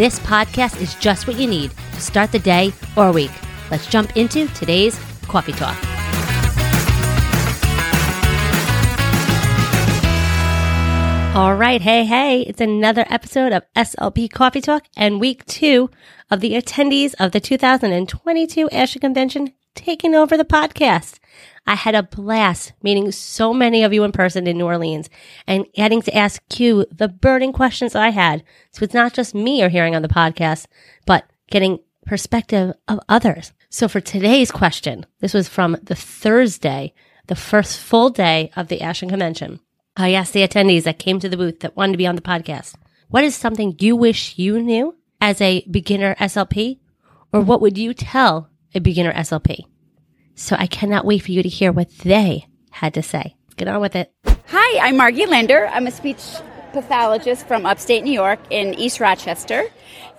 this podcast is just what you need to start the day or week. Let's jump into today's coffee talk. All right. Hey, hey. It's another episode of SLP Coffee Talk and week two of the attendees of the 2022 ASHA Convention taking over the podcast. I had a blast meeting so many of you in person in New Orleans and getting to ask you the burning questions I had. So it's not just me you're hearing on the podcast, but getting perspective of others. So for today's question, this was from the Thursday, the first full day of the ASHA Convention. I asked the attendees that came to the booth that wanted to be on the podcast, what is something you wish you knew as a beginner SLP? Or what would you tell a beginner SLP? So I cannot wait for you to hear what they had to say. Get on with it. Hi, I'm Margie Linder. I'm a speech pathologist from upstate New York in East Rochester.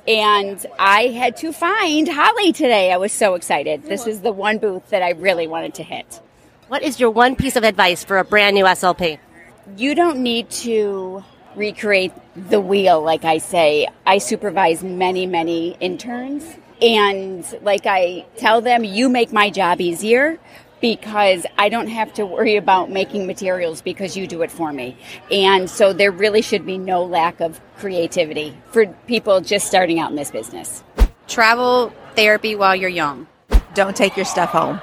And I had to find Hallie today. I was so excited. This is the one booth that I really wanted to hit. What is your one piece of advice for a brand new SLP? You don't need to recreate the wheel, like I say. I supervise many, many interns. And like I tell them, you make my job easier because I don't have to worry about making materials because you do it for me. And so there really should be no lack of creativity for people just starting out in this business. Travel therapy while you're young. Don't take your stuff home.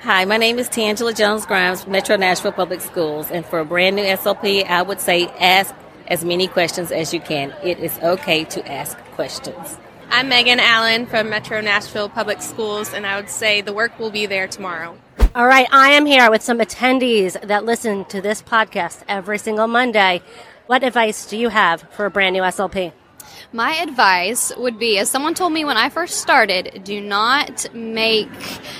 Hi, my name is Tangela Jones Grimes, Metro Nashville Public Schools, and for a brand new SLP, I would say ask as many questions as you can. It is okay to ask questions. I'm Megan Allen from Metro Nashville Public Schools, and I would say the work will be there tomorrow. All right, I am here with some attendees that listen to this podcast every single Monday. What advice do you have for a brand new SLP? My advice would be as someone told me when I first started, do not make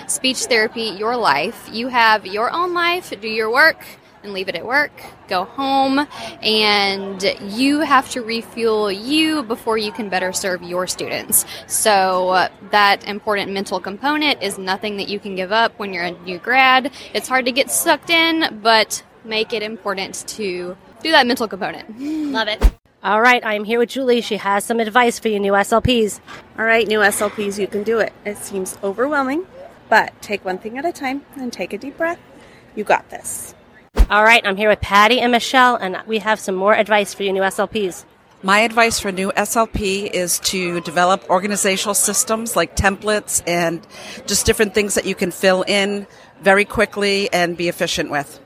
speech therapy your life. You have your own life, do your work, and leave it at work, go home, and you have to refuel you before you can better serve your students. So, uh, that important mental component is nothing that you can give up when you're a new grad. It's hard to get sucked in, but make it important to do that mental component. Love it. All right, I'm here with Julie. She has some advice for you new SLPs. All right, new SLPs, you can do it. It seems overwhelming, but take one thing at a time and take a deep breath. You got this. All right, I'm here with Patty and Michelle, and we have some more advice for you new SLPs. My advice for new SLP is to develop organizational systems like templates and just different things that you can fill in very quickly and be efficient with.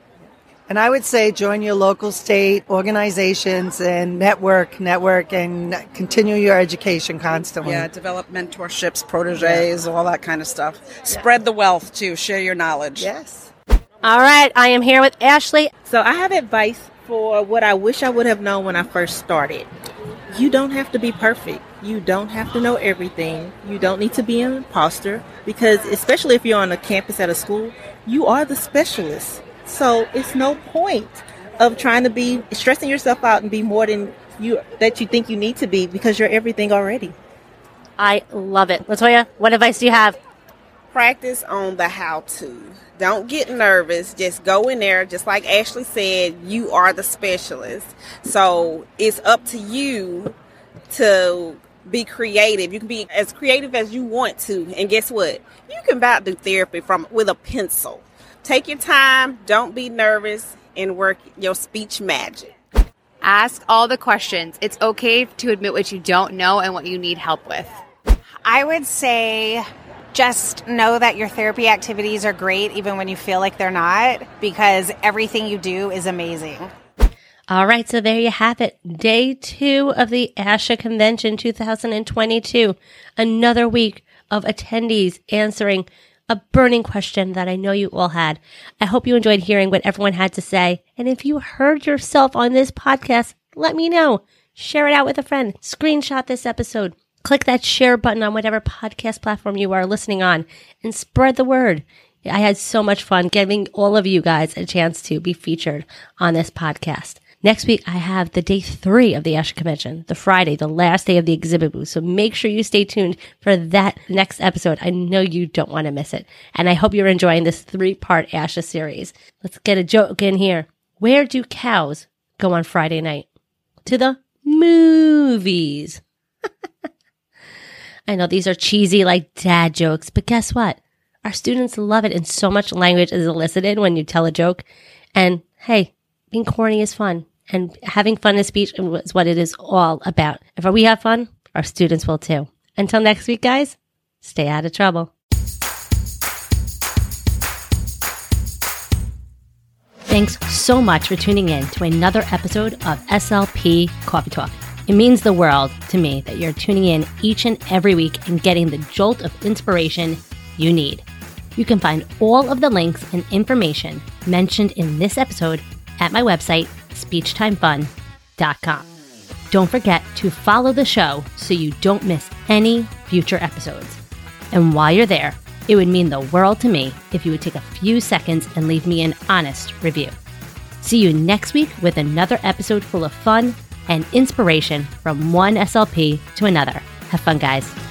And I would say join your local state organizations and network, network, and continue your education constantly. Yeah, develop mentorships, proteges, all that kind of stuff. Spread the wealth too. Share your knowledge. Yes. All right, I am here with Ashley. So I have advice for what I wish I would have known when I first started. You don't have to be perfect. You don't have to know everything. You don't need to be an imposter because, especially if you're on a campus at a school, you are the specialist. So it's no point of trying to be stressing yourself out and be more than you that you think you need to be because you're everything already. I love it. Latoya, what advice do you have? Practice on the how to. Don't get nervous. Just go in there. Just like Ashley said, you are the specialist. So it's up to you to be creative. You can be as creative as you want to. And guess what? You can about do therapy from with a pencil. Take your time, don't be nervous, and work your speech magic. Ask all the questions. It's okay to admit what you don't know and what you need help with. I would say just know that your therapy activities are great even when you feel like they're not because everything you do is amazing. All right, so there you have it. Day two of the ASHA Convention 2022. Another week of attendees answering a burning question that I know you all had. I hope you enjoyed hearing what everyone had to say. And if you heard yourself on this podcast, let me know. Share it out with a friend. Screenshot this episode. Click that share button on whatever podcast platform you are listening on and spread the word. I had so much fun giving all of you guys a chance to be featured on this podcast. Next week, I have the day three of the ASHA Convention, the Friday, the last day of the exhibit booth. So make sure you stay tuned for that next episode. I know you don't want to miss it. And I hope you're enjoying this three part ASHA series. Let's get a joke in here. Where do cows go on Friday night? To the movies. I know these are cheesy like dad jokes, but guess what? Our students love it and so much language is elicited when you tell a joke. And hey, being corny is fun and having fun in speech is what it is all about. If we have fun, our students will too. Until next week, guys, stay out of trouble. Thanks so much for tuning in to another episode of SLP Coffee Talk. It means the world to me that you're tuning in each and every week and getting the jolt of inspiration you need. You can find all of the links and information mentioned in this episode at my website, speechtimefun.com. Don't forget to follow the show so you don't miss any future episodes. And while you're there, it would mean the world to me if you would take a few seconds and leave me an honest review. See you next week with another episode full of fun and inspiration from one SLP to another. Have fun, guys.